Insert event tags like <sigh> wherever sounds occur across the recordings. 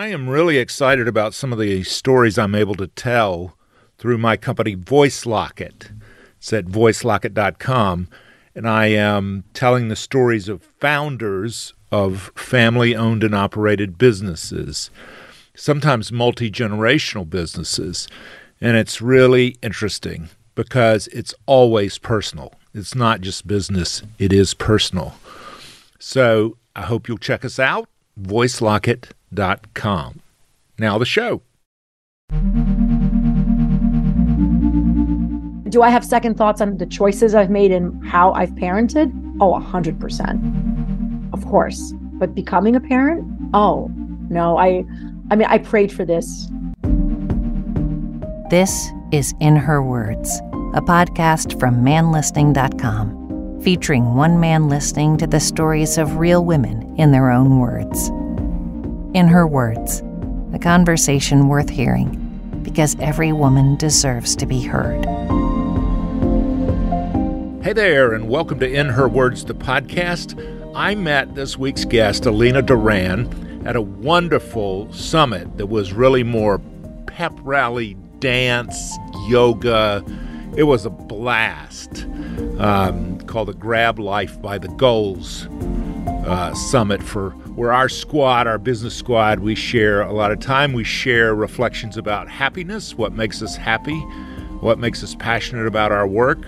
I am really excited about some of the stories I'm able to tell through my company VoiceLocket. It's at voicelocket.com. And I am telling the stories of founders of family owned and operated businesses, sometimes multi generational businesses. And it's really interesting because it's always personal. It's not just business, it is personal. So I hope you'll check us out, voicelocket.com. Now, the show. Do I have second thoughts on the choices I've made and how I've parented? Oh, 100%. Of course. But becoming a parent? Oh, no. I I mean, I prayed for this. This is In Her Words, a podcast from manlistening.com, featuring one man listening to the stories of real women in their own words. In Her Words, a conversation worth hearing because every woman deserves to be heard. Hey there, and welcome to In Her Words, the podcast. I met this week's guest, Alina Duran, at a wonderful summit that was really more pep rally, dance, yoga. It was a blast um, called the Grab Life by the Goals uh, Summit for where our squad, our business squad, we share a lot of time. We share reflections about happiness, what makes us happy, what makes us passionate about our work.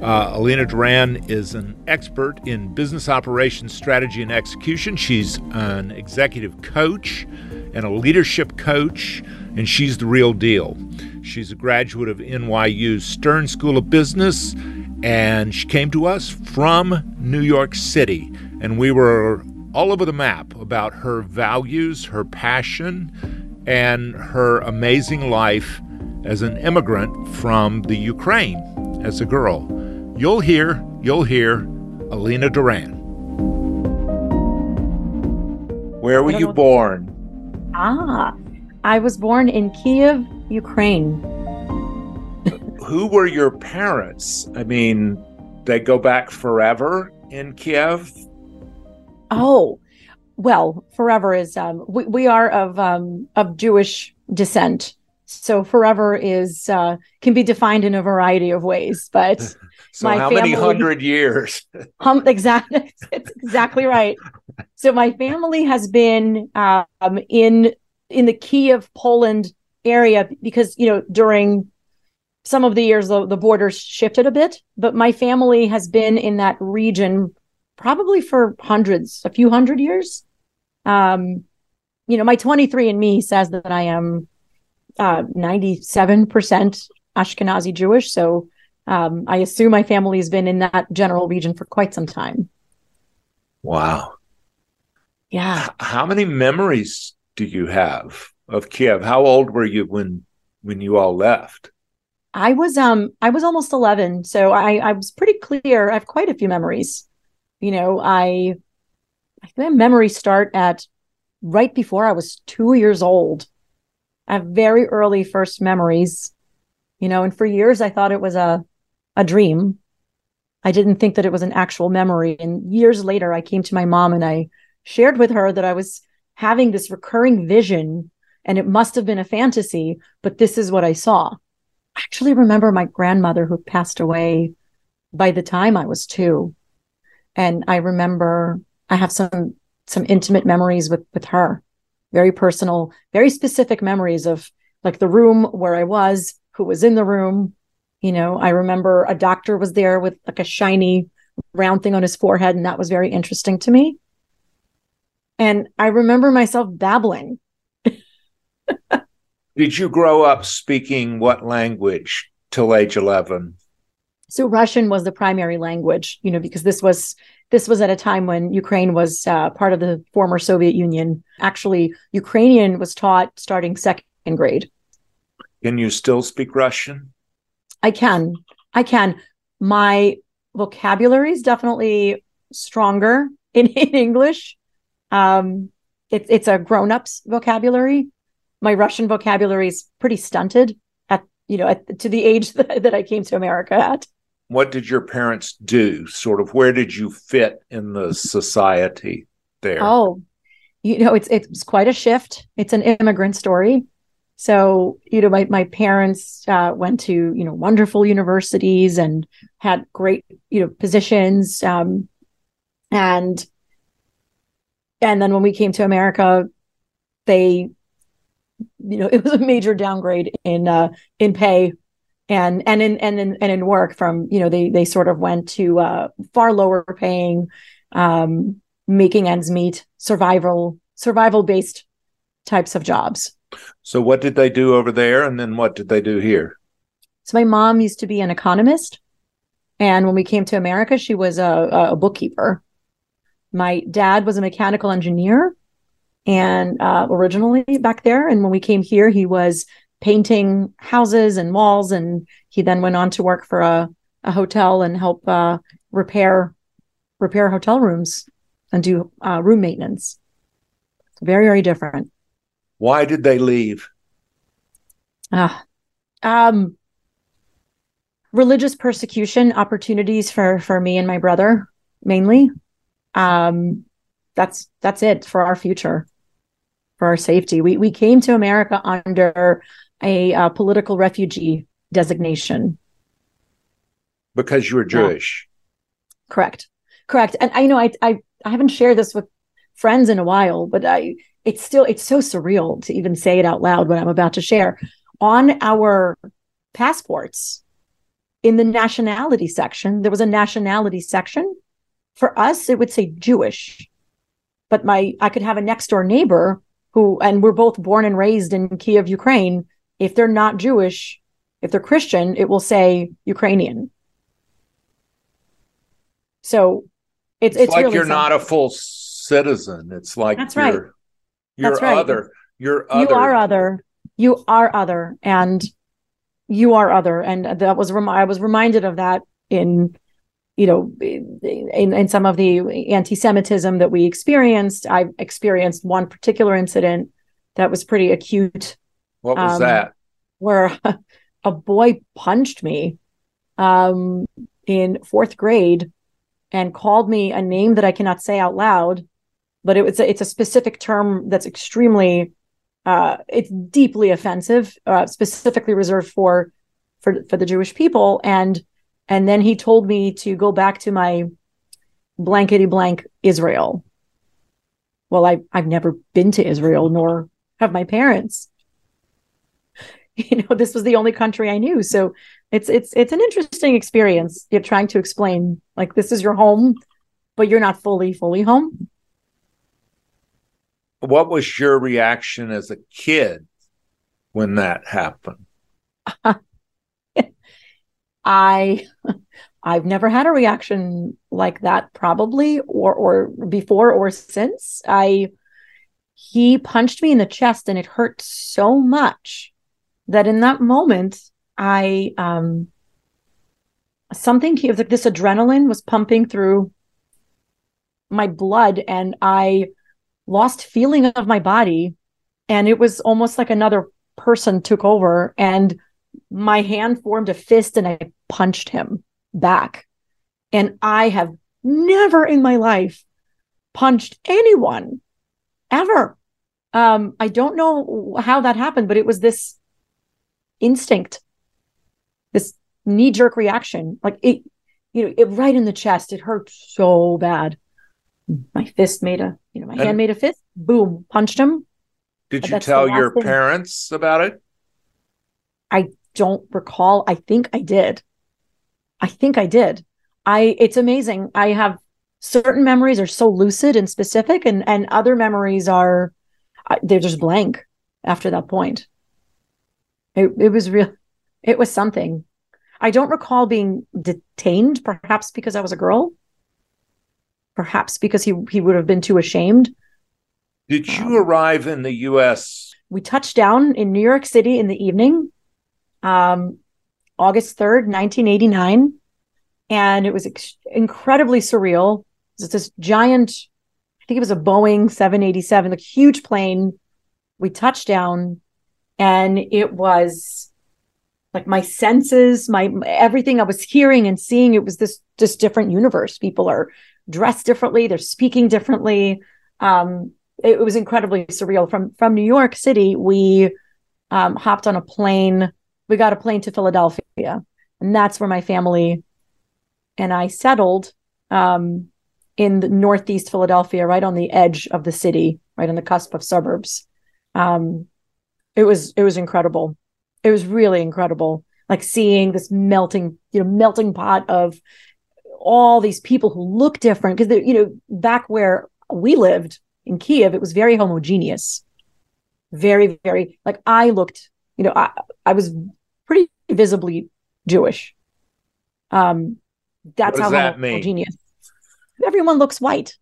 Uh, Alina Duran is an expert in business operations, strategy, and execution. She's an executive coach and a leadership coach, and she's the real deal. She's a graduate of NYU's Stern School of Business, and she came to us from New York City. And we were all over the map about her values, her passion, and her amazing life as an immigrant from the Ukraine as a girl. You'll hear, you'll hear Alina Duran. Where were you born? Ah, I was born in Kiev, Ukraine. Who were your parents? I mean, they go back forever in Kiev. Oh, well, forever is um, we, we are of um, of Jewish descent, so forever is uh, can be defined in a variety of ways. But <laughs> so, how family, many hundred years? <laughs> um, exactly, <laughs> it's exactly right. So, my family has been um, in in the Kiev, Poland area because you know during some of the years the, the borders shifted a bit, but my family has been in that region probably for hundreds, a few hundred years. Um, you know, my 23andMe says that I am uh, 97% Ashkenazi Jewish. So um, I assume my family has been in that general region for quite some time. Wow. Yeah. How many memories do you have of Kiev? How old were you when when you all left? I was um I was almost 11, so I I was pretty clear. I have quite a few memories. You know, I I think memories start at right before I was 2 years old. I have very early first memories. You know, and for years I thought it was a a dream. I didn't think that it was an actual memory. And years later, I came to my mom and I shared with her that I was having this recurring vision and it must have been a fantasy, but this is what I saw. I actually remember my grandmother who passed away by the time I was two. And I remember I have some some intimate memories with with her, very personal, very specific memories of like the room where I was, who was in the room, you know, I remember a doctor was there with like a shiny round thing on his forehead, and that was very interesting to me. And I remember myself babbling. Did you grow up speaking what language till age 11? So Russian was the primary language, you know, because this was this was at a time when Ukraine was uh, part of the former Soviet Union. Actually, Ukrainian was taught starting second grade. Can you still speak Russian? I can. I can. My vocabulary is definitely stronger in, <laughs> in English. Um, it, it's a grown-ups vocabulary. My Russian vocabulary is pretty stunted at you know at, to the age that, <laughs> that I came to America at. What did your parents do? Sort of where did you fit in the society there? Oh, you know, it's it's quite a shift. It's an immigrant story. So, you know, my, my parents uh, went to, you know, wonderful universities and had great, you know, positions. Um, and, and then when we came to America, they, you know, <laughs> it was a major downgrade in, uh, in pay and, and in, and in, and in work from, you know, they, they sort of went to, uh, far lower paying, um, making ends meet, survival, survival based types of jobs. So, what did they do over there? And then what did they do here? So, my mom used to be an economist. And when we came to America, she was a, a bookkeeper. My dad was a mechanical engineer and uh, originally back there. And when we came here, he was painting houses and walls. And he then went on to work for a, a hotel and help uh, repair repair hotel rooms and do uh, room maintenance. Very, very different. Why did they leave? Ah, um, religious persecution opportunities for for me and my brother mainly. Um, that's that's it for our future, for our safety. We we came to America under a uh, political refugee designation because you were Jewish. Yeah. Correct, correct. And I know I I I haven't shared this with friends in a while, but I it's still it's so surreal to even say it out loud what i'm about to share on our passports in the nationality section there was a nationality section for us it would say jewish but my i could have a next door neighbor who and we're both born and raised in kiev ukraine if they're not jewish if they're christian it will say ukrainian so it's it's, it's like really you're not a full citizen it's like that's right you're That's right. other. You're other. You are other. You are other, and you are other. And that was rem- I was reminded of that in, you know, in in some of the anti-Semitism that we experienced. I experienced one particular incident that was pretty acute. What was um, that? Where <laughs> a boy punched me um, in fourth grade and called me a name that I cannot say out loud but it, it's a, it's a specific term that's extremely uh, it's deeply offensive, uh, specifically reserved for for for the Jewish people. And and then he told me to go back to my blankety blank Israel. Well, I I've never been to Israel, nor have my parents. <laughs> You know, this was the only country I knew, so it's it's it's an interesting experience. You're trying to explain like this is your home, but you're not fully fully home what was your reaction as a kid when that happened? <laughs> I I've never had a reaction like that probably or or before or since. I he punched me in the chest and it hurt so much that in that moment I um something was like this adrenaline was pumping through my blood and I lost feeling of my body and it was almost like another person took over and my hand formed a fist and I punched him back. And I have never in my life punched anyone ever. Um, I don't know how that happened, but it was this instinct, this knee jerk reaction. Like it, you know, it right in the chest. It hurt so bad. My fist made a you know my and hand made a fist. Boom punched him. Did you tell your thing. parents about it? I don't recall. I think i did. I think i did. I it's amazing. I have certain memories are so lucid and specific and and other memories are they're just blank after that point it, it was real it was something i don't recall being detained perhaps because i was a girl perhaps because he he would have been too ashamed. Did you um, arrive in the U.S.? We touched down in New York City in the evening, um, August third, nineteen eighty nine, and it was ex- incredibly surreal. It's this giant, I think it was a Boeing seven eighty seven, a huge plane. We touched down, and it was like my senses, my everything I was hearing and seeing. It was this this different universe. People are dressed differently. They're speaking differently. Um, it, was incredibly surreal. From from New York City, we um, hopped on a plane. We got a plane to Philadelphia, and that's where my family and I settled um, in the northeast Philadelphia, right on the edge of the city, right on the cusp of suburbs. Um, it was it was incredible. It was really incredible, like seeing this melting, you know, melting pot of all these people who look different. Because you know back where we lived in Kiev it was very homogeneous. Very very like I looked you know I I was pretty visibly Jewish. Um that's how that homogeneous mean? everyone looks white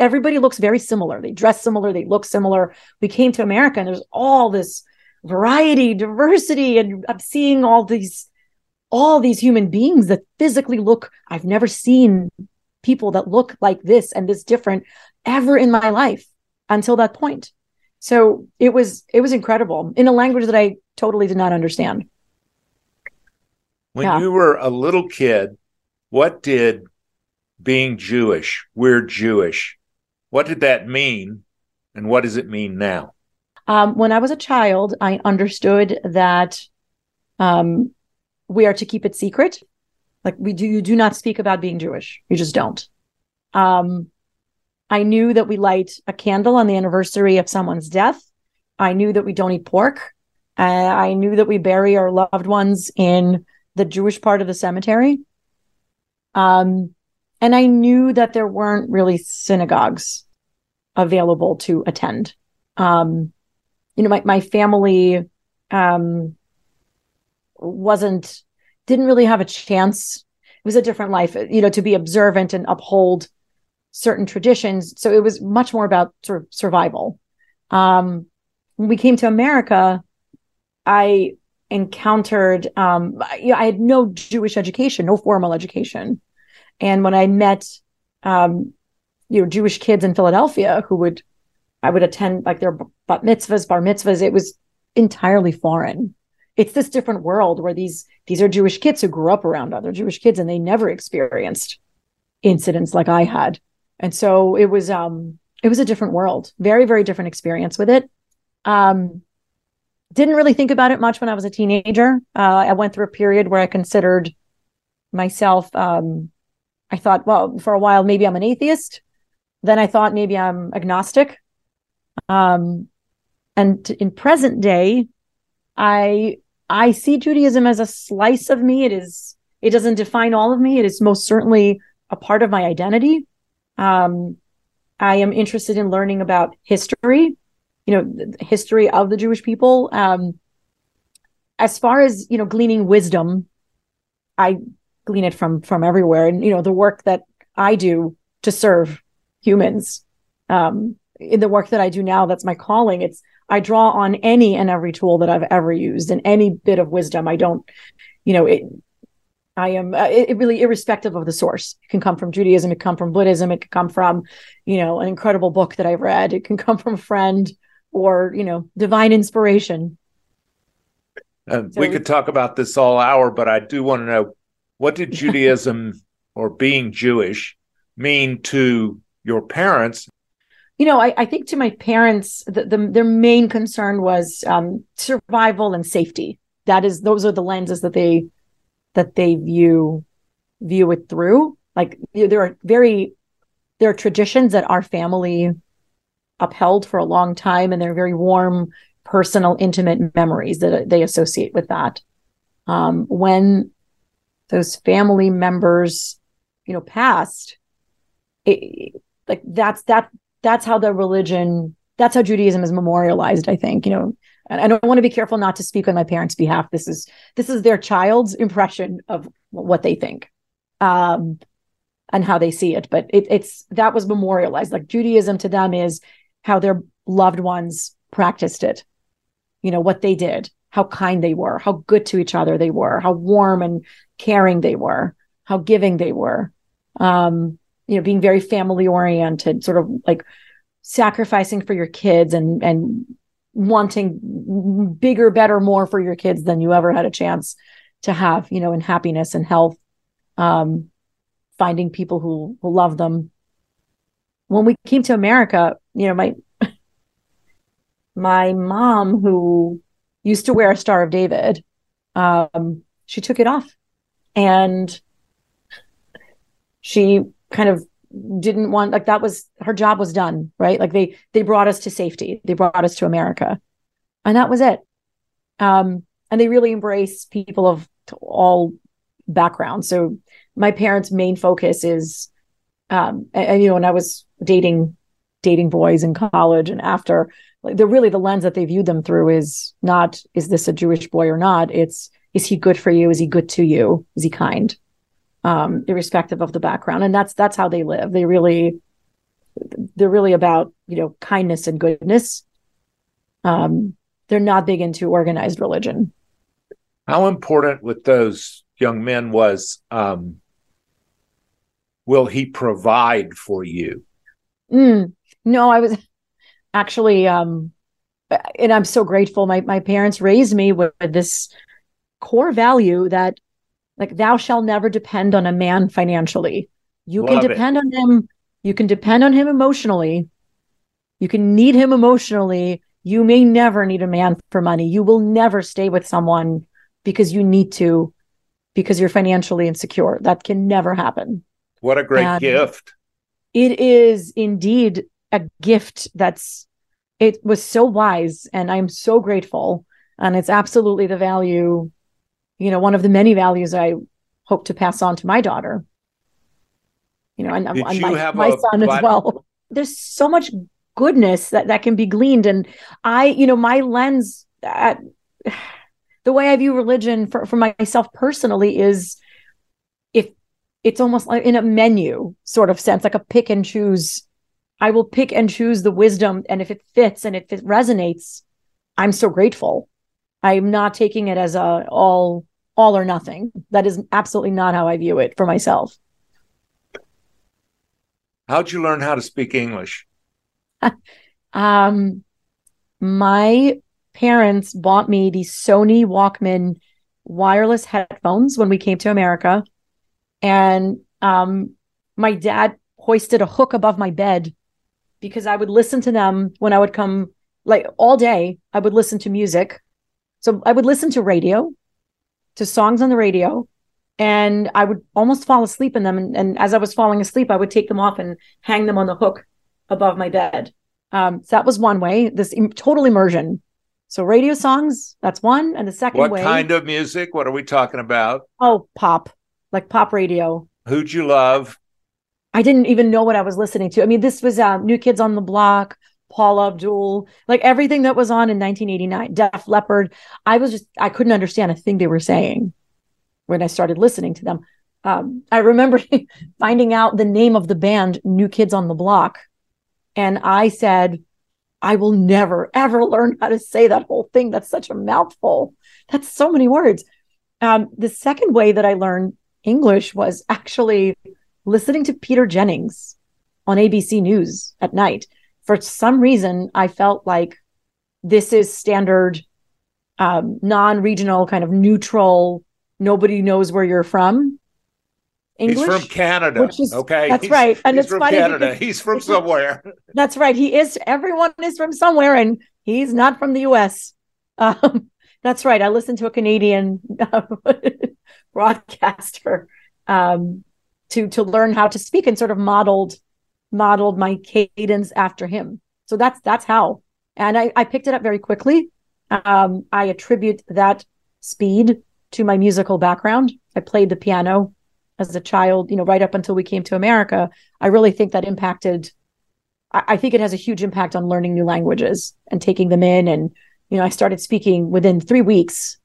everybody looks very similar they dress similar they look similar we came to America and there's all this variety diversity and I'm seeing all these all these human beings that physically look I've never seen people that look like this and this different ever in my life until that point. So it was it was incredible in a language that I totally did not understand. When yeah. you were a little kid, what did being Jewish, we're Jewish, what did that mean and what does it mean now? Um, when I was a child, I understood that um, we are to keep it secret. Like we do, you do not speak about being Jewish. You just don't. Um, I knew that we light a candle on the anniversary of someone's death. I knew that we don't eat pork. Uh, I knew that we bury our loved ones in the Jewish part of the cemetery. Um, and I knew that there weren't really synagogues available to attend. Um, you know, my, my family um, wasn't didn't really have a chance. It was a different life you know to be observant and uphold certain traditions. So it was much more about sort of survival. Um when we came to america i encountered um you know, i had no jewish education no formal education and when i met um you know jewish kids in philadelphia who would i would attend like their bat mitzvahs bar mitzvahs it was entirely foreign it's this different world where these these are Jewish kids who grew up around other Jewish kids and they never experienced incidents like I had. And so it was um it was a different world, very very different experience with it. Um didn't really think about it much when I was a teenager. Uh, I went through a period where I considered myself um I thought, well, for a while maybe I'm an atheist. Then I thought maybe I'm agnostic. Um and in present day I I see Judaism as a slice of me. It is, it doesn't define all of me. It is most certainly a part of my identity. Um, I am interested in learning about history, you know, history of the Jewish people. Um, as far as, you know, gleaning wisdom, I glean it from, from everywhere. And, you know, the work that I do to serve humans, um, in the work that I do now, that's my calling. It's I draw on any and every tool that I've ever used and any bit of wisdom. I don't, you know, it, I am uh, it, it, really irrespective of the source. It can come from Judaism, it can come from Buddhism, it can come from, you know, an incredible book that I've read. It can come from a friend or, you know, divine inspiration. Uh, so we could talk about this all hour, but I do want to know what did Judaism <laughs> or being Jewish mean to your parents you know, I, I think to my parents, the, the, their main concern was um, survival and safety. That is, those are the lenses that they that they view view it through. Like there are very there are traditions that our family upheld for a long time, and they're very warm, personal, intimate memories that they associate with that. Um, when those family members, you know, passed, it, like that's that that's how the religion that's how judaism is memorialized i think you know and i don't want to be careful not to speak on my parents behalf this is this is their child's impression of what they think um and how they see it. But it, it's that was memorialized. Like Judaism to them is how their loved ones practiced it. You know what they did, how kind they were, how good to each other they were, how warm and caring they were, how giving they were. Um, you know, being very family oriented, sort of like sacrificing for your kids and and wanting bigger, better, more for your kids than you ever had a chance to have, you know, in happiness and health. Um, finding people who who love them. When we came to America, you know, my <laughs> my mom who used to wear a Star of David, um, she took it off, and she kind of didn't want like that was her job was done right? Like they they brought us to safety. They brought us to america. And that was it. Um and they really embrace people of all backgrounds. So my parents main focus is um and, and, you know when i was dating dating boys in college and after like they're really the lens that they viewed them through is not is this a jewish boy or not? It's is he good for you? Is he good to you? Is he kind? Um irrespective of the background. And that's that's how they live. They really they're really about you know kindness and goodness. Um they're not big into organized religion. How important with those young men was um will he provide for you? Mm, no, I was actually, um, and I'm so grateful. My my parents raised me with this core value that, like, thou shall never depend on a man financially. You Love can depend it. on him. You can depend on him emotionally. You can need him emotionally. You may never need a man for money. You will never stay with someone because you need to, because you're financially insecure. That can never happen. What a great and gift. It is indeed a gift that's it was so wise and I'm so grateful and it's absolutely the value you know one of the many values I hope to pass on to my daughter. You know, and, and my, my son as well. There's so much goodness that that can be gleaned and I, you know, my lens at the way I view religion for, for myself personally is if it's almost like in a menu sort of sense, like a pick and choose. I will pick and choose the wisdom. And if it fits and if it resonates, I'm so grateful. I'm not taking it as a all all or nothing. That is absolutely not how I view it for myself. How'd you learn how to speak English? <laughs> um my parents bought me these Sony Walkman wireless headphones when we came to America and um, my dad hoisted a hook above my bed because I would listen to them when I would come like all day. I would listen to music. So I would listen to radio, to songs on the radio, and I would almost fall asleep in them. And, and as I was falling asleep, I would take them off and hang them on the hook above my bed. Um, so that was one way, this Im- total immersion. So radio songs, that's one. And the second what way. What kind of music? What are we talking about? Oh, pop like pop radio. Who'd you love? I didn't even know what I was listening to. I mean, this was uh, New Kids on the Block, Paula Abdul, like everything that was on in 1989, Def Leppard. I was just, I couldn't understand a thing they were saying when I started listening to them. Um, I remember <laughs> finding out the name of the band, New Kids on the Block. And I said, I will never, ever learn how to say that whole thing. That's such a mouthful. That's so many words. Um, the second way that I learned English was actually listening to Peter Jennings on ABC News at night. For some reason, I felt like this is standard, um, non regional, kind of neutral, nobody knows where you're from. English, he's from Canada. Is, okay, that's he's, right. And it's from funny Canada. He's from somewhere. That's right. He is. Everyone is from somewhere, and he's not from the U.S. Um, that's right. I listened to a Canadian <laughs> broadcaster um, to to learn how to speak and sort of modeled modeled my cadence after him. So that's that's how. And I, I picked it up very quickly. Um, I attribute that speed to my musical background. I played the piano as a child, you know, right up until we came to America. I really think that impacted. I, I think it has a huge impact on learning new languages and taking them in. And you know, I started speaking within three weeks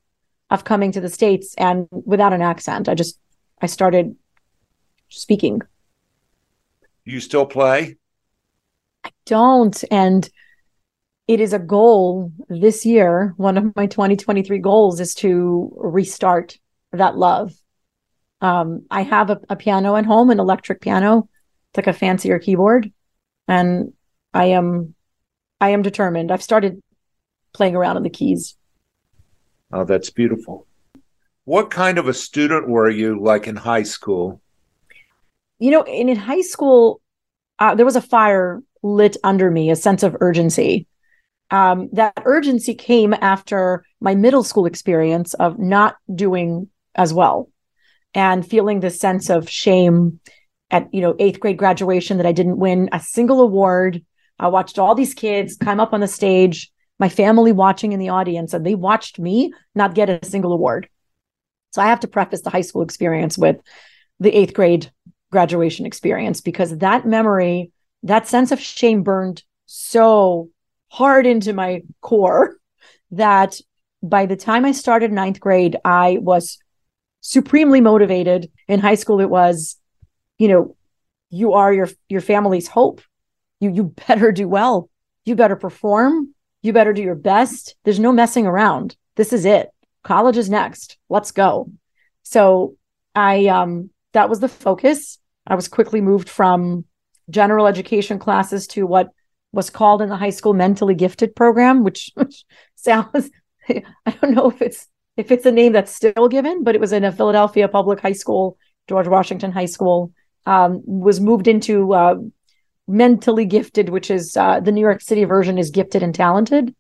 of coming to the states and without an accent. I just I started speaking. you still play? I don't. And it is a goal this year. One of my 2023 goals is to restart that love. Um, I have a, a piano at home, an electric piano. It's like a fancier keyboard. And I am I am determined. I've started playing around on the keys. Oh, that's beautiful. What kind of a student were you like in high school? You know, in, in high school, uh, there was a fire lit under me, a sense of urgency. Um, that urgency came after my middle school experience of not doing as well and feeling this sense of shame at you know eighth grade graduation that I didn't win a single award. I watched all these kids come up on the stage, my family watching in the audience, and they watched me not get a single award. So I have to preface the high school experience with the eighth grade graduation experience because that memory, that sense of shame burned so hard into my core <laughs> that by the time I started ninth grade, I was supremely motivated. In high school, it was, you know, you are your your family's hope. You you better do well. You better perform. You better do your best. There's no messing around. This is it. College is next. Let's go. So I um that was the focus. I was quickly moved from general education classes to what was called in the high school mentally gifted program, which, <laughs> which sounds <laughs> I don't know if it's if it's a name that's still given, but it was in a Philadelphia public high school, George Washington High School, um, was moved into uh, mentally gifted, which is uh, the New York City version is gifted and talented.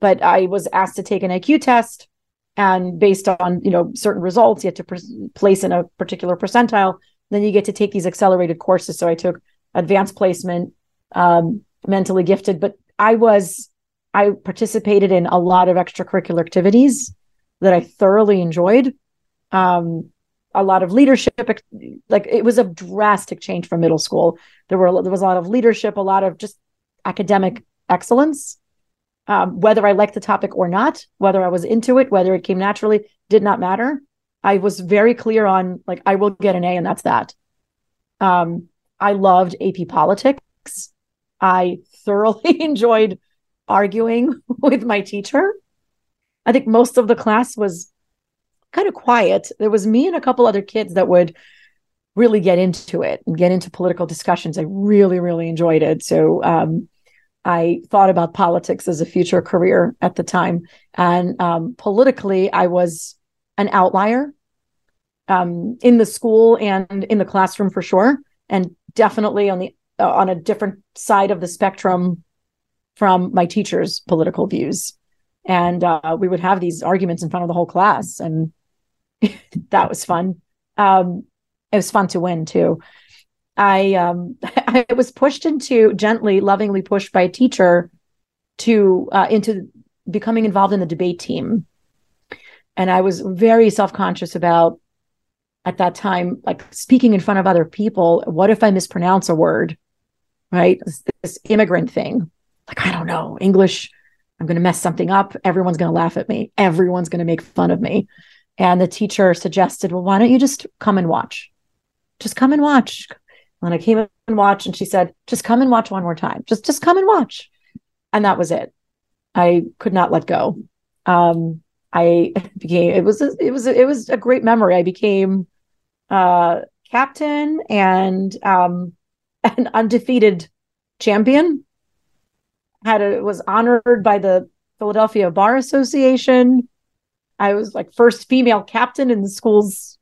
But I was asked to take an IQ test, and based on you know certain results, you have to pre- place in a particular percentile. Then you get to take these accelerated courses. So I took advanced placement, um, mentally gifted, but I was I participated in a lot of extracurricular activities that I thoroughly enjoyed. Um, a lot of leadership, like it was a drastic change from middle school. There were there was a lot of leadership, a lot of just academic excellence. Um, whether I liked the topic or not, whether I was into it, whether it came naturally, did not matter. I was very clear on like I will get an A and that's that. Um, I loved AP politics. I thoroughly <laughs> enjoyed arguing <laughs> with my teacher. I think most of the class was kind of quiet. There was me and a couple other kids that would really get into it and get into political discussions. I really, really enjoyed it. So um, I thought about politics as a future career at the time. And um, politically, I was an outlier um, in the school and in the classroom for sure, and definitely on the uh, on a different side of the spectrum from my teacher's political views. And uh, we would have these arguments in front of the whole class and <laughs> that was fun. Um, it was fun to win too. I um, <laughs> i was pushed into gently lovingly pushed by a teacher to uh, into becoming involved in the debate team and i was very self-conscious about at that time like speaking in front of other people what if i mispronounce a word right this, this immigrant thing like i don't know english I'm going to mess something up. Everyone's going to laugh at me. Everyone's going to make fun of me. And the teacher suggested, well, why don't you just come and watch? Just come and watch. And I came and watched, and she said, just come and watch one more time. Just, just come and watch. And that was it. I could not let go. Um, I became, it was, a, it was, a, it was a great memory. I became, uh, captain and, um, <laughs> an undefeated champion had a, was honored by the Philadelphia Bar Association. I was like first female captain in the school's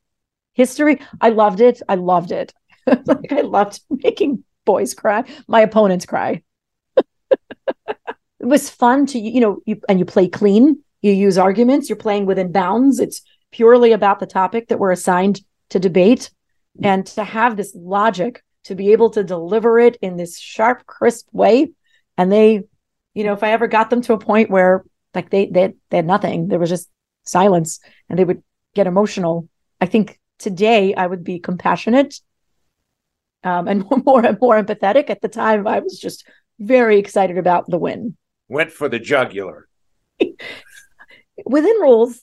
history. I loved it. I loved it. <laughs> like I loved making boys cry, my opponents cry. <laughs> it was fun to you know you and you play clean. You use arguments. You're playing within bounds. It's purely about the topic that we're assigned to debate, and to have this logic to be able to deliver it in this sharp, crisp way and they you know if i ever got them to a point where like they they, they had nothing there was just silence and they would get emotional i think today i would be compassionate um, and <laughs> more and more empathetic at the time i was just very excited about the win went for the jugular <laughs> within rules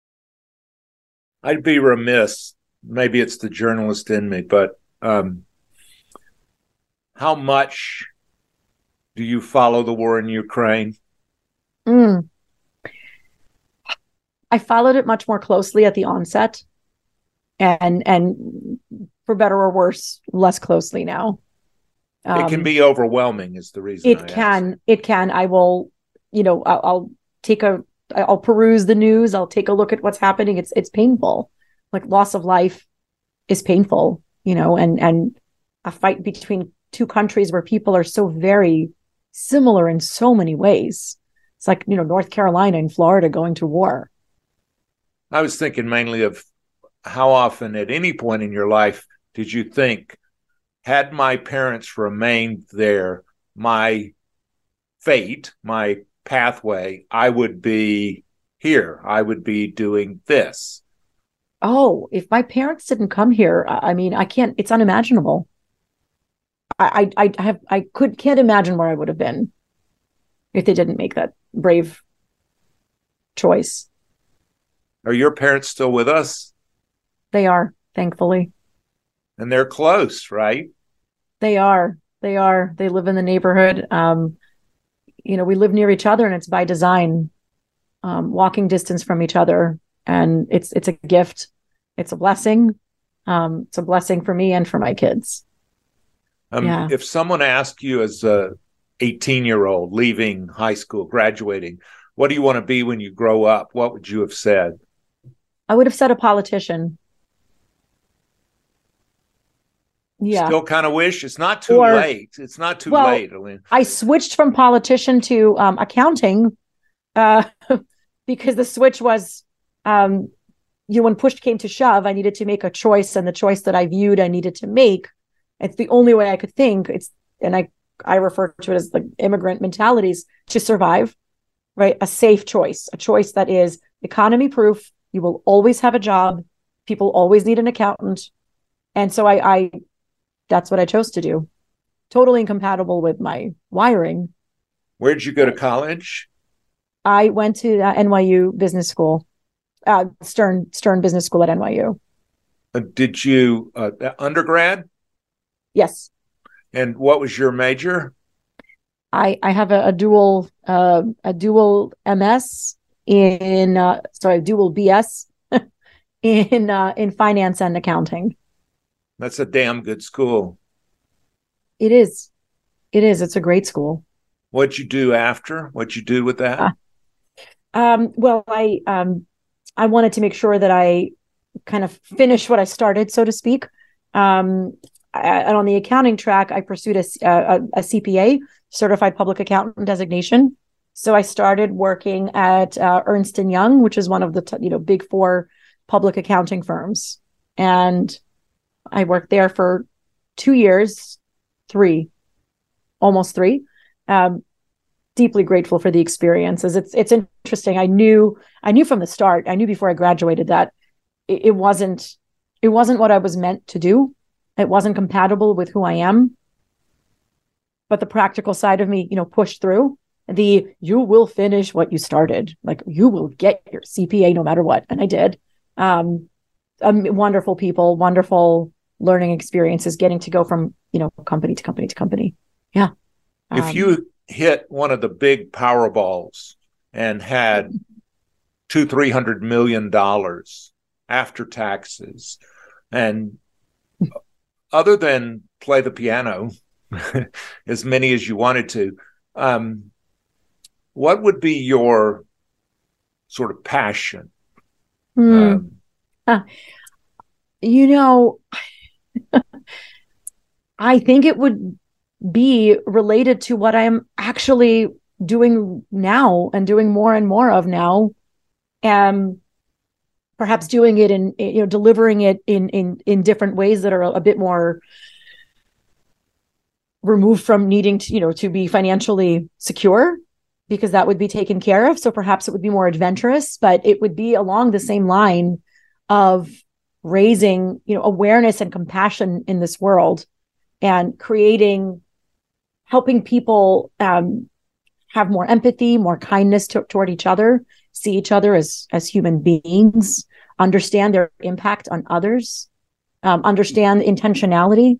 I'd be remiss. Maybe it's the journalist in me, but um, how much do you follow the war in Ukraine? Mm. I followed it much more closely at the onset, and and for better or worse, less closely now. Um, it can um, be overwhelming, is the reason. It I can. Ask. It can. I will. You know, I'll, I'll take a. I'll peruse the news. I'll take a look at what's happening. It's it's painful. Like loss of life is painful. You know, and and a fight between two countries where people are so very similar in so many ways. It's like you know North Carolina and Florida going to war I was thinking mainly of how often at any point in your life did you think, had my parents remained there, my fate, my pathway, I would be here. I would be doing this. Oh, if my parents didn't come here, I mean, I can't, it's unimaginable. I, I, I have, I could, can't imagine where I would have been if they didn't make that brave choice. Are your parents still with us? They are, thankfully. And they're close, right? They are. They are. They live in the neighborhood. Um, you know, we live near each other and it's by design. Um, walking distance from each other. And it's it's a gift. It's a blessing. Um, it's a blessing for me and for my kids. Um, yeah. If someone asked you as a 18 year old leaving high school, graduating, what do you want to be when you grow up? What would you have said? I would have said a politician. Yeah. Still kind of wish it's not too or, late. It's not too well, late, Aline. I switched from politician to um, accounting uh, <laughs> because the switch was, um, you know, when push came to shove, I needed to make a choice, and the choice that I viewed I needed to make. It's the only way I could think. It's and I I refer to it as like immigrant mentalities to survive, right? A safe choice, a choice that is economy proof, you will always have a job. People always need an accountant. And so I, I that's what I chose to do. Totally incompatible with my wiring. Where did you go to college? I went to uh, NYU Business School, uh, Stern Stern Business School at NYU. Uh, did you uh, undergrad? Yes. And what was your major? I I have a, a dual uh, a dual MS in uh, sorry dual BS <laughs> in uh, in finance and accounting. That's a damn good school. It is. It is. It's a great school. What'd you do after? What'd you do with that? Uh, um, well, I um, I wanted to make sure that I kind of finish what I started, so to speak. Um, and on the accounting track, I pursued a, a, a CPA, Certified Public Accountant designation. So I started working at uh, Ernst and Young, which is one of the t- you know big four public accounting firms, and I worked there for two years, three, almost three. Um, deeply grateful for the experiences. It's it's interesting. I knew I knew from the start. I knew before I graduated that it, it wasn't it wasn't what I was meant to do. It wasn't compatible with who I am. But the practical side of me, you know, pushed through the you will finish what you started like you will get your cpa no matter what and i did um, um wonderful people wonderful learning experiences getting to go from you know company to company to company yeah if um, you hit one of the big powerballs and had <laughs> two three hundred million dollars after taxes and other than play the piano <laughs> as many as you wanted to um, what would be your sort of passion? Mm. Um, uh, you know, I think it would be related to what I'm actually doing now and doing more and more of now. Um, perhaps doing it in you know delivering it in in in different ways that are a, a bit more removed from needing to you know to be financially secure because that would be taken care of so perhaps it would be more adventurous but it would be along the same line of raising you know awareness and compassion in this world and creating helping people um, have more empathy more kindness to, toward each other see each other as as human beings understand their impact on others um, understand intentionality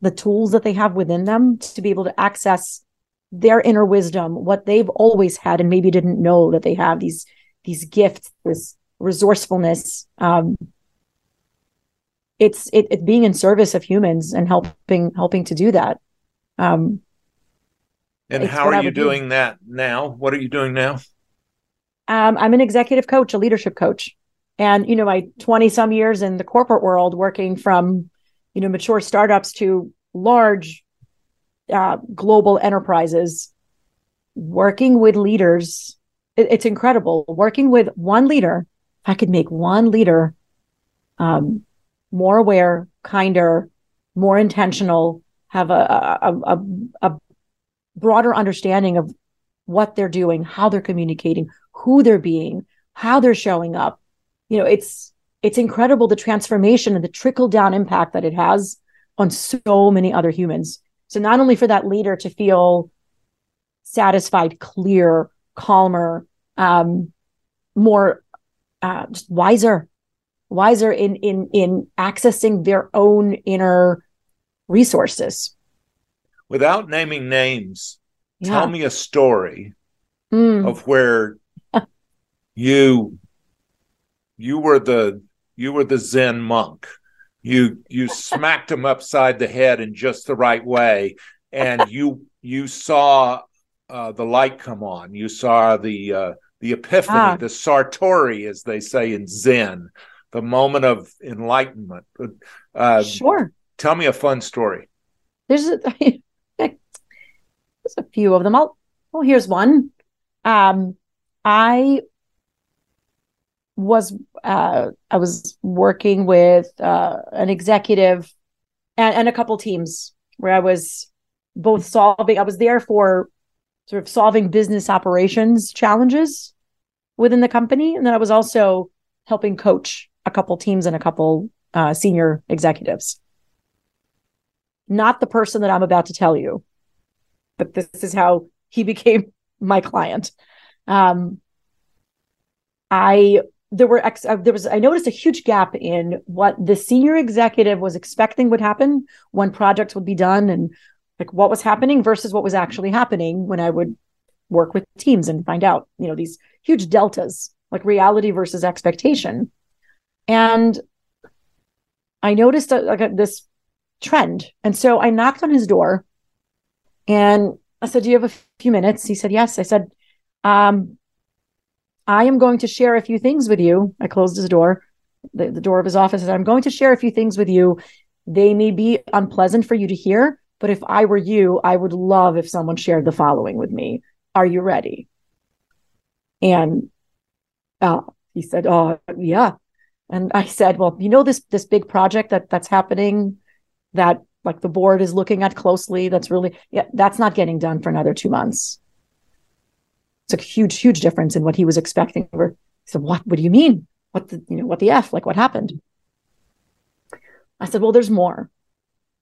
the tools that they have within them to be able to access their inner wisdom what they've always had and maybe didn't know that they have these these gifts this resourcefulness um, it's it, it being in service of humans and helping helping to do that. Um, and how are you doing do. that now? What are you doing now? Um, i'm an executive coach a leadership coach. And you know my 20 some years in the corporate world working from you know mature startups to large uh, global enterprises working with leaders it, it's incredible. Working with one leader if i could make one leader um, more aware kinder more intentional have a, a, a, a broader understanding of what they're doing how they're communicating who they're being how they're showing up. You know it's it's incredible the transformation and the trickle down impact that it has on so many other humans. So not only for that leader to feel satisfied clear calmer um more uh, just wiser wiser in in in accessing their own inner resources without naming names yeah. tell me a story mm. of where <laughs> you you were the you were the Zen monk. You you smacked him upside the head in just the right way, and you you saw uh, the light come on. You saw the uh, the epiphany, ah. the satori, as they say in Zen, the moment of enlightenment. Uh, sure. Tell me a fun story. There's a, <laughs> there's a few of them. I'll, well, here's one. Um, I was uh, I was working with uh, an executive and, and a couple teams where I was both solving. I was there for sort of solving business operations challenges within the company, and then I was also helping coach a couple teams and a couple uh, senior executives. Not the person that I'm about to tell you, but this is how he <laughs> became my client. Um, I there were ex- uh, there was I noticed a huge gap in what the senior executive was expecting would happen when projects would be done and like what was happening versus what was actually happening when I would work with teams and find out you know these huge deltas like reality versus expectation and I noticed a, like a, this trend and so I knocked on his door and I said do you have a few minutes he said yes I said um I am going to share a few things with you. I closed his door, the, the door of his office. I'm going to share a few things with you. They may be unpleasant for you to hear, but if I were you, I would love if someone shared the following with me. Are you ready? And uh, he said, "Oh, yeah." And I said, "Well, you know this this big project that that's happening, that like the board is looking at closely. That's really yeah, that's not getting done for another two months." it's a huge, huge difference in what he was expecting. He said, "What? What do you mean? What the you know what the f? Like what happened?" I said, "Well, there's more."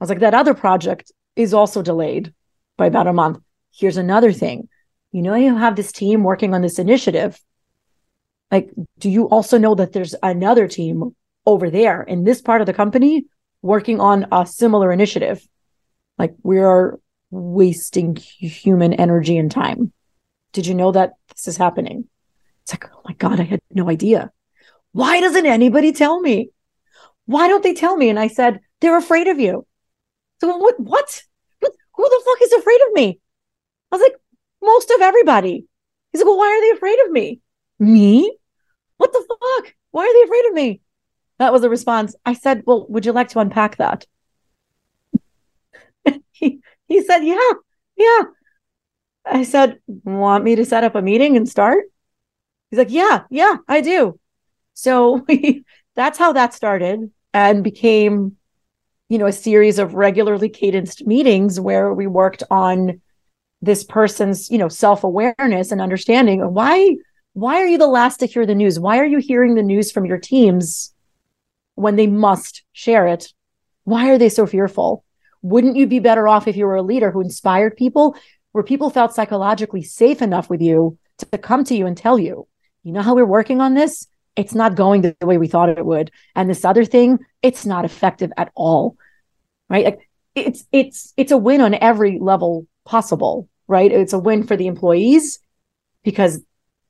I was like, "That other project is also delayed by about a month. Here's another thing. You know, you have this team working on this initiative. Like, do you also know that there's another team over there in this part of the company working on a similar initiative? Like, we are wasting human energy and time." Did you know that this is happening? It's like, oh my God, I had no idea. Why doesn't anybody tell me? Why don't they tell me? And I said, they're afraid of you. So what, what? Who the fuck is afraid of me? I was like, most of everybody. He's like, well, why are they afraid of me? Me? Why are they afraid of me? That was a response. I said, well, would you like to unpack that? <laughs> he, he said, yeah, yeah. I said, Want me to set up a meeting and start? He's like, Yeah, yeah, I do. So <laughs> that's how that started and became, you know, a series of regularly cadenced meetings where we worked on this person's, you know, self-awareness and understanding of why why are you the last to hear the news? Why are you hearing the news from your teams when they must share it? Why are they so fearful? Wouldn't you be better off if you were a leader who inspired people, where people felt psychologically safe enough with you to come to you and tell you, you know how we're working on this? It's not going the way we thought it would. And this other thing, it's not effective at all. Right? Like it's it's it's a win on every level possible, right? It's a win for the employees because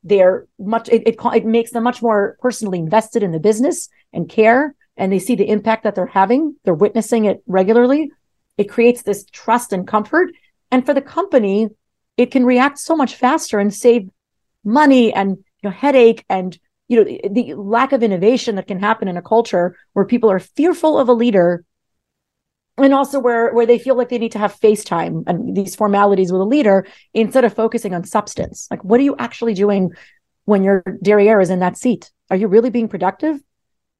they're much it, it, it makes them much more personally invested in the business and care and they see the impact that they're having they're witnessing it regularly. It creates this trust and comfort. And for the company it can react so much faster and save money and you know headache and you know the, the lack of innovation that can happen in a culture where people are fearful of a leader and also where where they feel like they need to have FaceTime and these formalities with a leader instead of focusing on substance. Like, what are you actually doing when your derriere is in that seat? Are you really being productive?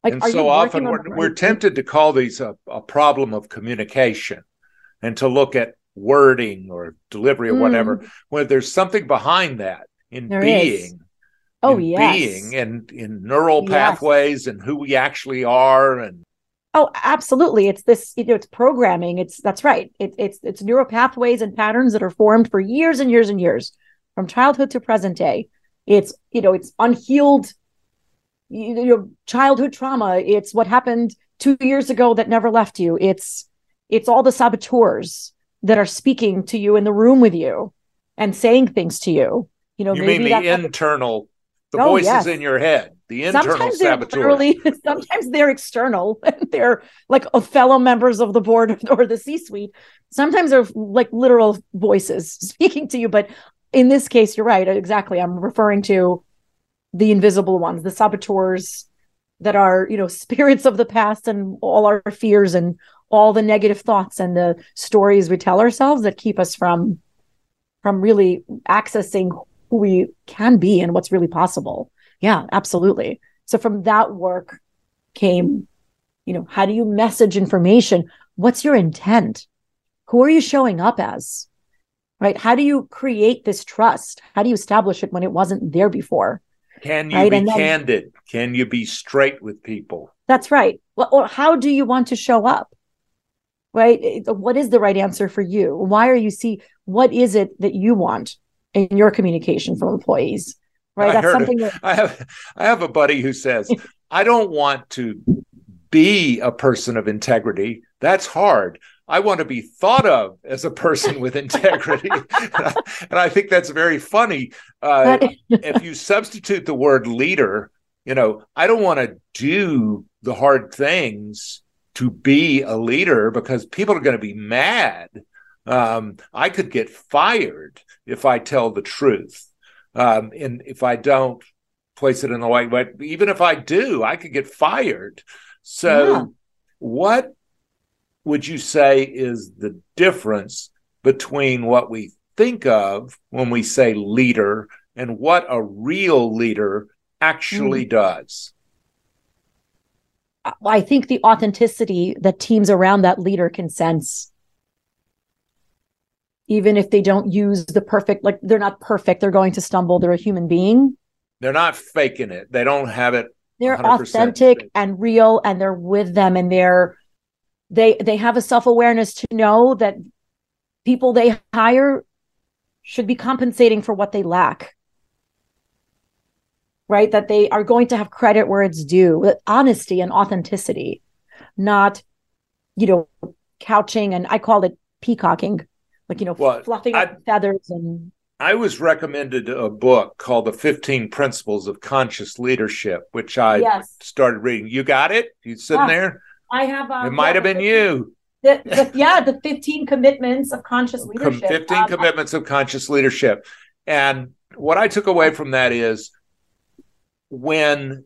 Like, and so often we're, we're tempted to call these a, a, problem of communication and to look at wording or delivery or mm. whatever, when there's something behind that in there being. Is. Oh, yes. Being and in neural yes. pathways and who we actually are and Oh, absolutely. It's this, you know, it's programming. It's that's right. It, it's it's neural pathways and patterns that are formed for years and years and years, from childhood to present day. It's you know, it's unhealed, you know, childhood trauma. It's what happened two years ago that never left you. It's it's all the saboteurs that are speaking to you in the room with you and saying things to you. You know, you mean the internal, the oh, voices yes. in your head the internal sometimes saboteur. They're <laughs> sometimes they're external. <laughs> they're like fellow members of the board <laughs> or the C-suite. Sometimes they're like literal voices speaking to you. But in this case, you're right. Exactly. I'm referring to the invisible ones, the saboteurs that are, you know, spirits of the past and all our fears and all the negative thoughts and the stories we tell ourselves that keep us from from really accessing who we can be and what's really possible. Yeah, absolutely. So from that work came, you know, how do you message information? What's your intent? Who are you showing up as? Right? How do you create this trust? How do you establish it when it wasn't there before? Can you right? be then, candid? Can you be straight with people? That's right. Well, or how do you want to show up? Right? What is the right answer for you? Why are you see what is it that you want in your communication from employees? Right? I That's something that I have. I have a buddy who says, "I don't want to be a person of integrity. That's hard. I want to be thought of as a person with <laughs> integrity." and, <laughs> I, and, I, think that's very funny. Uh, <laughs> if you substitute the word leader, you know, I don't want to do the hard things to be a leader because people are going to be mad. Um, I could get fired if I tell the truth. Um, and if I don't place it in the right way, even if I do, I could get fired. So, yeah. what would you say is the difference between what we think of when we say leader and what a real leader actually mm. does? I think the authenticity that teams around that leader can sense even if they don't use the perfect like they're not perfect. They're going to stumble. They're a human being. They're not faking it. They don't have it they're authentic fake. and real and they're with them and they're they they have a self-awareness to know that people they hire should be compensating for what they lack. Right? That they are going to have credit where it's due. Honesty and authenticity not you know couching and i call it peacocking like you know well, fluffing I, feathers and I was recommended a book called The 15 Principles of Conscious Leadership, which I yes. started reading. You got it? You sitting there? I have. Um, it might yeah, have been 15, you. The, the, yeah, the 15 commitments of conscious leadership. 15 um, commitments of conscious leadership. And what I took away from that is when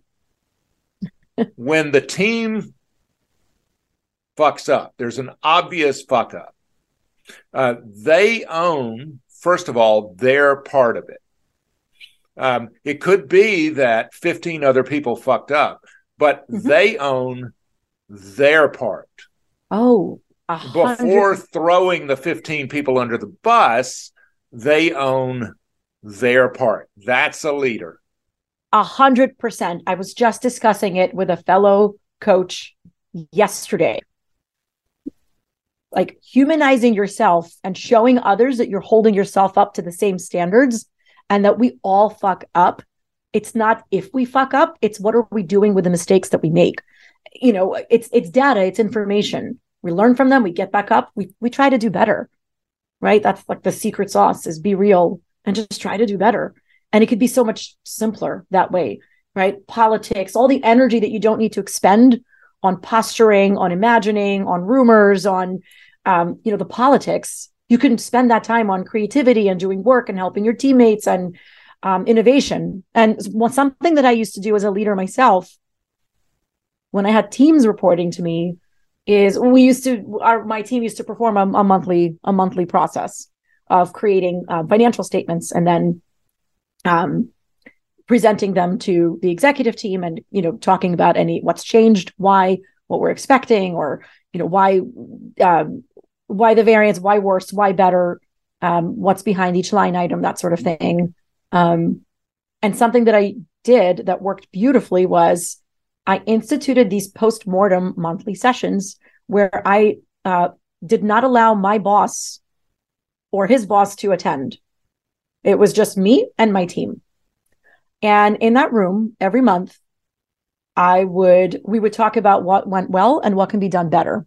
when the team fucks up, there's an obvious fuck up uh, they own, first of all, their part of it. Um, it could be that 15 other people fucked up, but mm-hmm. they own their part. Oh, before throwing the 15 people under the bus, they own their part. That's a leader. A hundred percent. I was just discussing it with a fellow coach yesterday. Like humanizing yourself and showing others that you're holding yourself up to the same standards and that we all fuck up. It's not if we fuck up, it's what are we doing with the mistakes that we make. You know, it's it's data, it's information. We learn from them, we get back up, we we try to do better. Right? That's like the secret sauce is be real and just try to do better. And it could be so much simpler that way, right? Politics, all the energy that you don't need to expend on posturing, on imagining, on rumors, on um, you know, the politics. You can spend that time on creativity and doing work and helping your teammates and um, innovation. And something that I used to do as a leader myself, when I had teams reporting to me, is we used to our my team used to perform a, a monthly a monthly process of creating uh, financial statements and then um, presenting them to the executive team and you know talking about any what's changed why what we're expecting or you know why um, why the variance why worse why better um, what's behind each line item that sort of thing um, and something that i did that worked beautifully was i instituted these post-mortem monthly sessions where i uh, did not allow my boss or his boss to attend. It was just me and my team. And in that room every month, I would, we would talk about what went well and what can be done better.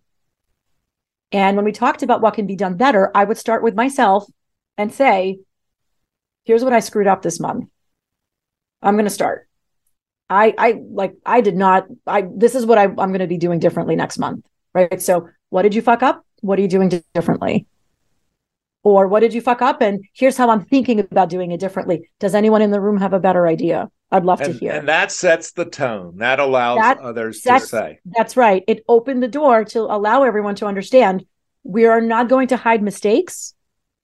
And when we talked about what can be done better, I would start with myself and say, here's what I screwed up this month. I'm going to start. I, I like, I did not, I, this is what I, I'm going to be doing differently next month. Right. So what did you fuck up? What are you doing differently? Or what did you fuck up? And here's how i'm thinking about doing it differently. Does anyone in the room have a better idea? I'd love and, to hear. and that sets the tone. That allows that others to say. That's right. It opened the door to allow everyone to understand we are not going to hide mistakes.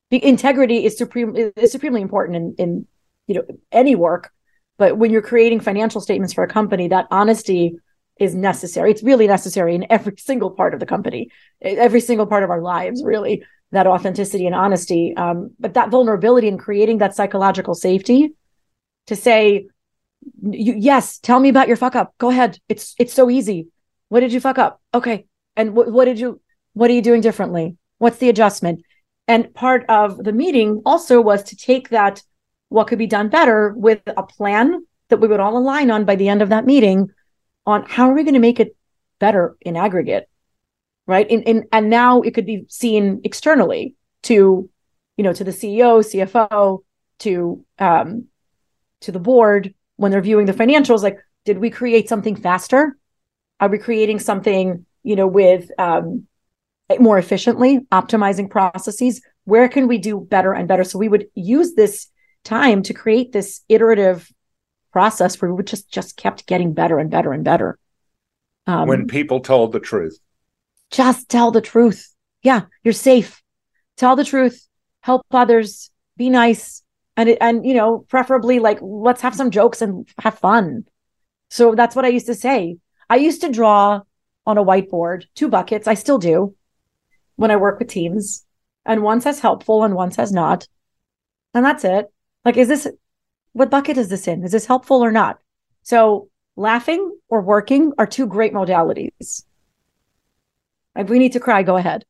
The integrity is supreme is supremely important in in you know any work. But when you're creating financial statements for a company that honesty is necessary. It's really necessary in every single part of the company every single part of our lives really that authenticity and honesty. Um, but that vulnerability and creating that psychological safety to say, yes, tell me about your fuck up. Go ahead. It's it's so easy. What did you fuck up? Okay. And wh- what did you what are you doing differently? What's the adjustment? And part of the meeting also was to take that what could be done better with a plan that we would all align on by the end of that meeting on how are we going to make it better in aggregate right? In, in and now it could be seen externally to you know to the ceo cfo to um to the board when they're viewing the financials like did we create something faster? Are we creating something you know with um more efficiently optimizing processes? Where can we do better and better? So we would use this time to create this iterative process where we just just kept getting better and better and better. Um, when people told the truth just tell the truth. Yeah, you're safe. Tell the truth. Help others. Be nice. And and you know, preferably like let's have some jokes and have fun. So that's what I used to say. I used to draw on a whiteboard two buckets. I still do when I work with teams. And one says helpful and one says not. And that's it. Like, is this what bucket is this in? Is this helpful or not? So laughing or working are two great modalities. If we need to cry, go ahead.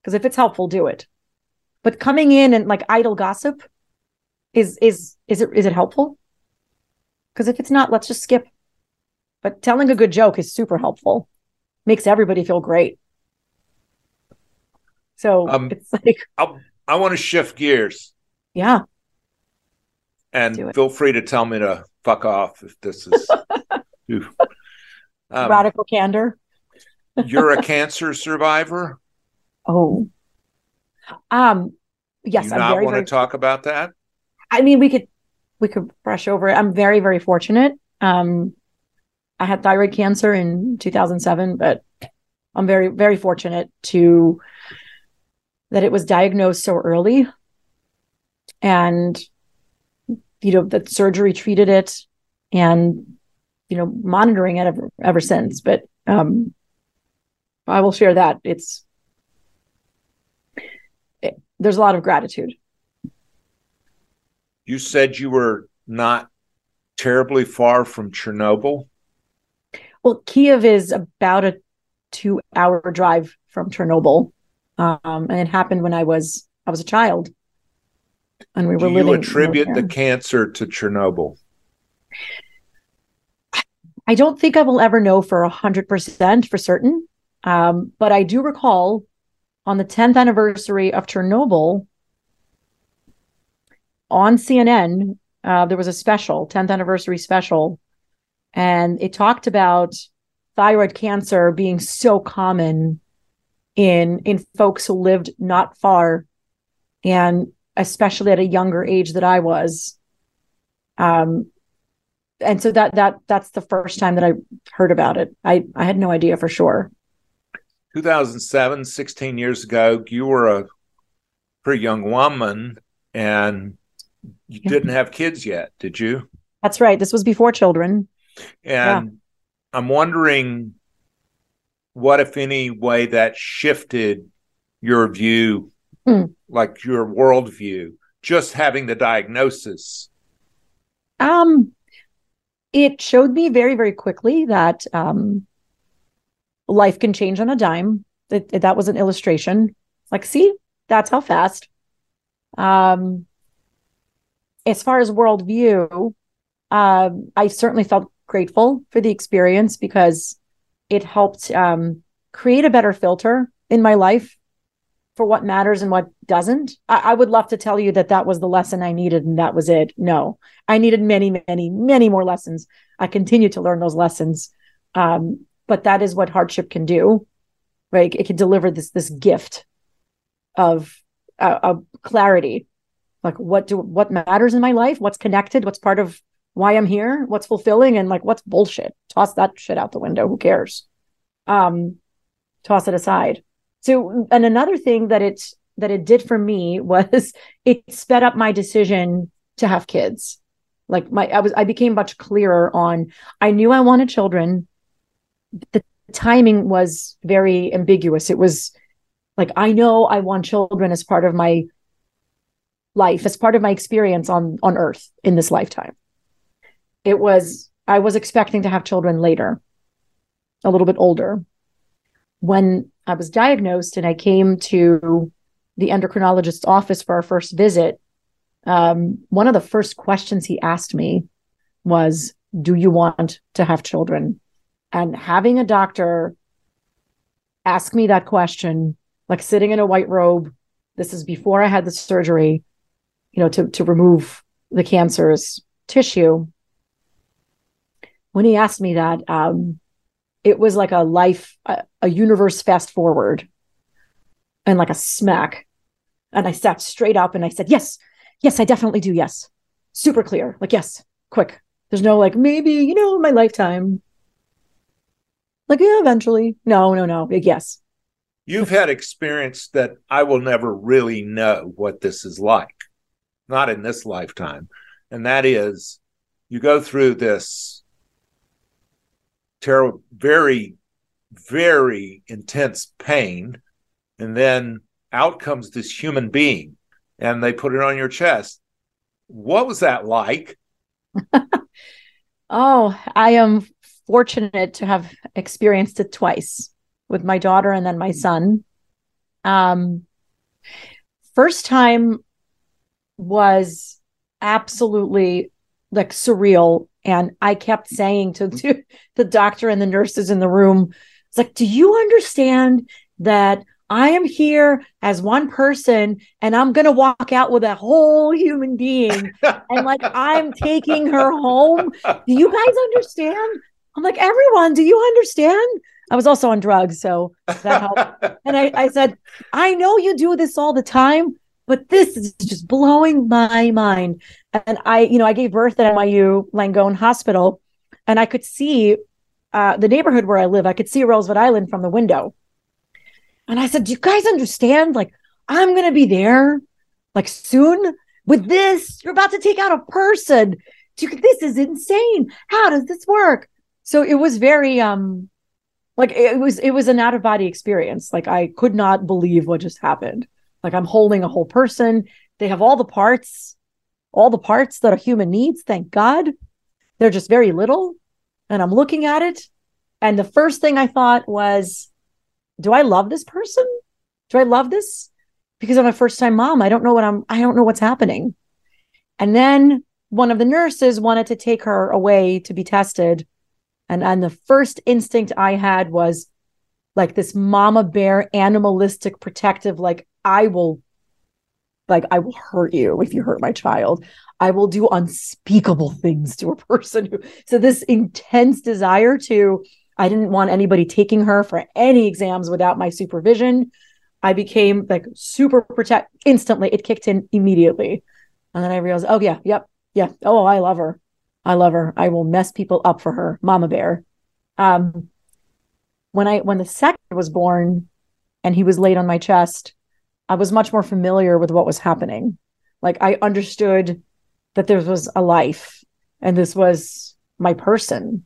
Because if it's helpful, do it. But coming in and like idle gossip is is is it is it helpful? Because if it's not, let's just skip. But telling a good joke is super helpful. Makes everybody feel great. So um, it's like I'll, <laughs> I want to shift gears. Yeah. And feel free to tell me to fuck off if this is <laughs> um, radical candor. You're a cancer survivor? Oh. Um yes, Do you not very, want very, to talk about that? I mean, we could we could brush over it. I'm very very fortunate. Um I had thyroid cancer in 2007, but I'm very very fortunate to that it was diagnosed so early and you know, that surgery treated it and, you know, monitoring it ever, ever since. But um, I will share that. It's, it, there's a lot of gratitude. You said you were not terribly far from Chernobyl. Well, Kiev is about a two hour drive from Chernobyl. Um, and it happened when I was I was a child. And we were Do living. You attribute the cancer to Chernobyl. I don't think I will ever know for a hundred percent for certain. Um, but I do recall on the 10th anniversary of Chernobyl on CNN, uh, there was a special 10th anniversary special, and it talked about thyroid cancer being so common in in folks who lived not far and especially at a younger age that I was um and so that that that's the first time that I heard about it. I I had no idea for sure. 2007, 16 years ago, you were a pretty young woman and you yeah. didn't have kids yet, did you? That's right. This was before children. And yeah. I'm wondering what, if any, way that shifted your view, mm. like your worldview, just having the diagnosis. Um, it showed me very, very quickly that um, life can change on a dime. It, that was an illustration. Like, see, that's how fast. Um, as far as worldview, uh, I certainly felt grateful for the experience because it helped um, create a better filter in my life for what matters and what doesn't. I, I, would love to tell you that that was the lesson I needed and that was it. No, I needed many, many, many more lessons. I continue to learn those lessons, um, but that is what hardship can do. Right? It can deliver this this gift of uh, of clarity, like what do what matters in my life, what's connected, what's part of why I'm here, what's fulfilling, and like what's bullshit. Toss that shit out the window. Who cares? Um, toss it aside. So, and another thing that it that it did for me <laughs> was it sped up my decision to have kids. Like my, I was, I became much clearer on. I knew I wanted children. The timing was very ambiguous. It was like I know I want children as part of my life, as part of my experience on on Earth in this lifetime it was I was expecting to have children later, a little bit older. When I was diagnosed and I came to the endocrinologist's office for our first visit, um, one of the first questions he asked me was, Do you want to have children? And having a doctor ask me that question, like sitting in a white robe, this is before I had the surgery, you know, to, to remove the cancerous tissue when he asked me that, um, it was like a life, a, a universe fast forward and like a smack. And I sat straight up and I said, Yes, yes, I definitely do. Yes. Super clear. Like, yes, quick. There's no like, maybe, you know, my lifetime. Like, yeah, eventually. No, no, no. Yes. You've had experience that I will never really know what this is like, not in this lifetime. And that is you go through this terrible, very, very intense pain. And then out comes this human being and they put it on your chest. What was that like? <laughs> oh, I am fortunate to have experienced it twice with my daughter and then my son. Um, first time was absolutely like surreal and I kept saying to, to <laughs> the doctor and the nurses in the room, it's like, do you understand that I am here as one person and I'm going to walk out with a whole human being and like I'm taking her home. Do you guys understand? I'm like, everyone, do you understand? I was also on drugs, so that helped. <laughs> and I, I said, I know you do this all the time, but this is just blowing my mind. And I, you know, I gave birth at NYU Langone Hospital, and I could see uh, the neighborhood where I live. I could see Roosevelt Island from the window. And I said, "Do you guys understand? Like, I'm going to be there, like soon." with this, you're about to take out a person. This is insane. How does this work? So it was very um like it was it was an out of body experience. Like I could not believe what just happened. Like I'm holding a whole person. They have all the parts, all the parts that a human needs, thank God. They're just very little. And I'm looking at it. And the first thing I thought was, do I love this person? Do I love this? Because I'm a first time mom. I don't know what I'm, I don't know what's happening. And then one of the nurses wanted to take her away to be tested. And, and the first instinct I had was like this mama bear, animalistic, protective, like, I will, like, I will hurt you if you hurt my child. I will do unspeakable things to a <laughs> person who, so this intense desire to, I didn't want anybody taking her for any exams without my supervision. I became like super protect instantly. It kicked in immediately. And then I realized, oh, yeah, yep, yeah. Oh, I love her. I love her. I will mess people up for her. Mama bear. Um, when I when the second was born and he was laid on my chest, I was much more familiar with what was happening. Like I understood that there was a life and this was my person.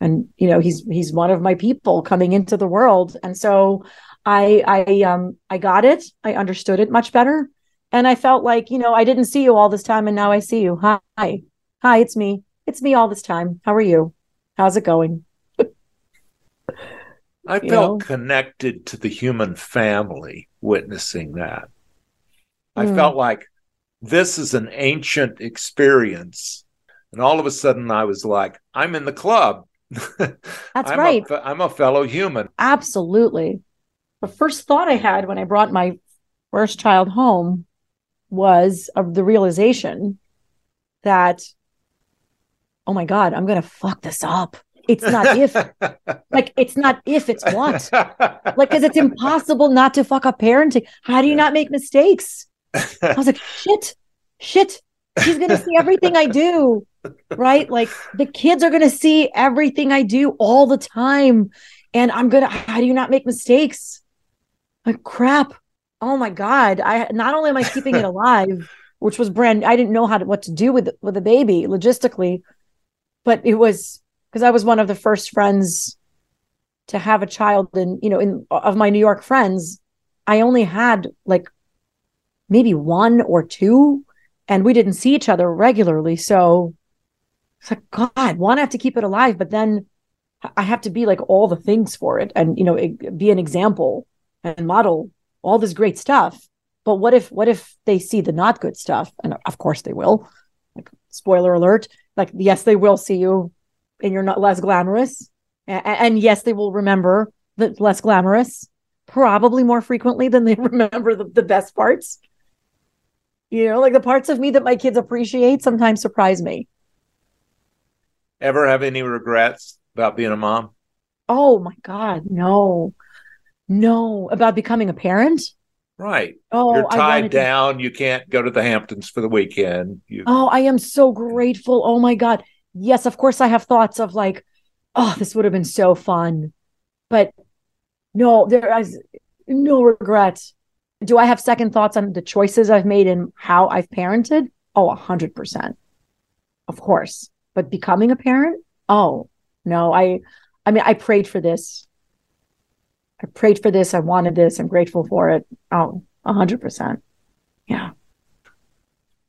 And you know, he's he's one of my people coming into the world. And so I I um I got it. I understood it much better. And I felt like, you know, I didn't see you all this time and now I see you. Hi. Hi, it's me. It's me all this time. How are you? How's it going? I felt know? connected to the human family witnessing that. I mm. felt like this is an ancient experience. And all of a sudden, I was like, I'm in the club. <laughs> That's I'm right. A, I'm a fellow human. Absolutely. The first thought I had when I brought my first child home was of the realization that, oh my God, I'm going to fuck this up. It's not if, <laughs> like, it's not if, it's what. Like, because it's impossible not to fuck up parenting. How do you not make mistakes? I was like, <laughs> shit, shit. She's going to see everything I do. Right. Like, the kids are going to see everything I do all the time. And I'm going to, how do you not make mistakes? Like, crap. Oh my God. I not only am I keeping it <laughs> alive, which was brand, I didn't know how to, what to do with, with the baby logistically, but it was because I was one of the first friends to have a child and you know in of my New York friends. I only had like maybe one or two and we didn't see each other regularly. So it's like god one I have to keep it alive? But then I have to be like all the things for it and you know be an example and model all this great stuff. But what if what if they see the not good stuff? And of course they will. Like spoiler alert like yes they will see you and you're not less glamorous. And, and yes, they will remember the less glamorous, probably more frequently than they <laughs> remember the, the best parts. You know, like the parts of me that my kids appreciate sometimes surprise me. Ever have any regrets about being a mom? Oh my God, no. No. About becoming a parent? Right. Oh, you're tied down. To... You can't go to the Hamptons for the weekend. You... Oh, I am so grateful. Oh my God yes, of course, I have thoughts of like, oh, this would have been so fun. But no, there is no regret. Do I have second thoughts on the choices I've made and how I've parented? Oh, a hundred percent. Of course. But becoming a parent? Oh, no. I I mean, I prayed for this. I prayed for this. I wanted this. I'm grateful for it. Oh, a hundred percent. Yeah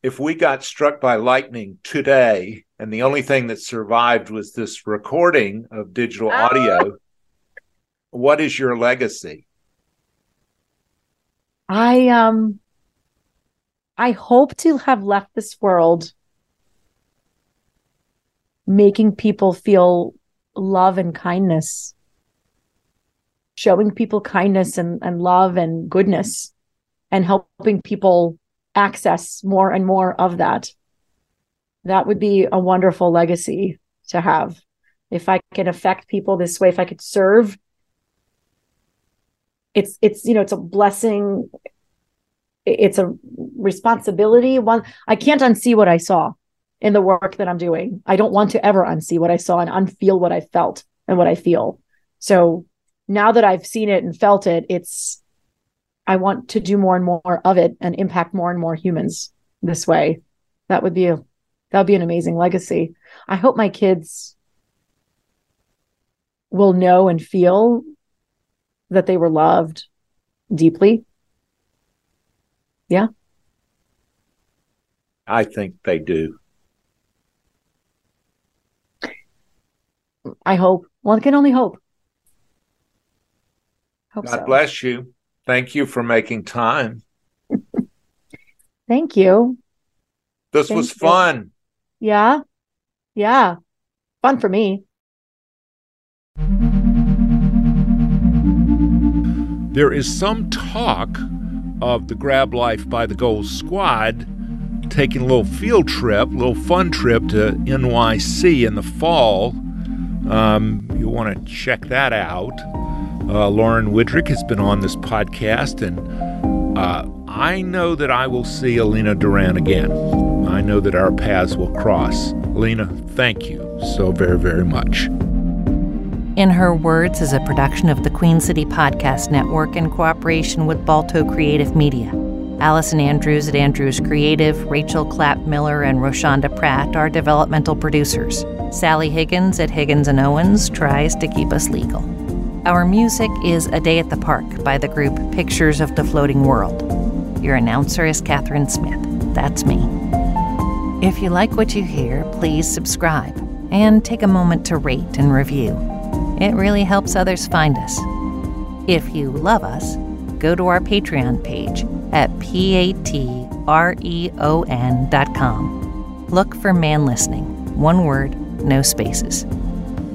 if we got struck by lightning today and the only thing that survived was this recording of digital oh. audio, what is your legacy? I um I hope to have left this world making people feel love and kindness showing people kindness and, and love and goodness and helping people access more and more of that. That would be a wonderful legacy to have. If I can affect people this way, if I could serve, it's it's you know it's a blessing. It's a responsibility. One I can't unsee what I saw in the work that I'm doing. I don't want to ever unsee what I saw and unfeel what I felt and what I feel. So now that I've seen it and felt it, it's I want to do more and more of it and impact more and more humans this way. That would be a that would be an amazing legacy. I hope my kids will know and feel that they were loved deeply. Yeah. I think they do. I hope. One can only hope. Hope God so. bless you. Thank you for making time. <laughs> Thank you. This Thank was you. fun. Yeah. Yeah. Fun for me. There is some talk of the Grab Life by the Gold Squad taking a little field trip, a little fun trip to NYC in the fall. Um, you want to check that out. Uh, Lauren Widrick has been on this podcast, and uh, I know that I will see Alina Duran again. I know that our paths will cross. Alina, thank you so very, very much. In Her Words is a production of the Queen City Podcast Network in cooperation with Balto Creative Media. Allison Andrews at Andrews Creative, Rachel Clapp Miller, and Roshonda Pratt are developmental producers. Sally Higgins at Higgins and Owens tries to keep us legal. Our music is A Day at the Park by the group Pictures of the Floating World. Your announcer is Catherine Smith. That's me. If you like what you hear, please subscribe and take a moment to rate and review. It really helps others find us. If you love us, go to our Patreon page at patreon.com. Look for Man Listening, one word, no spaces.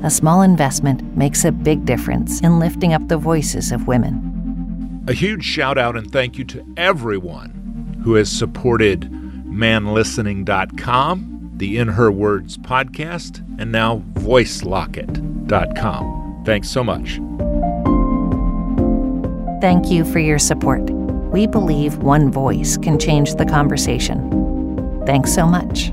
A small investment makes a big difference in lifting up the voices of women. A huge shout out and thank you to everyone who has supported manlistening.com the In Her Words podcast, and now voicelocket.com. Thanks so much. Thank you for your support. We believe one voice can change the conversation. Thanks so much.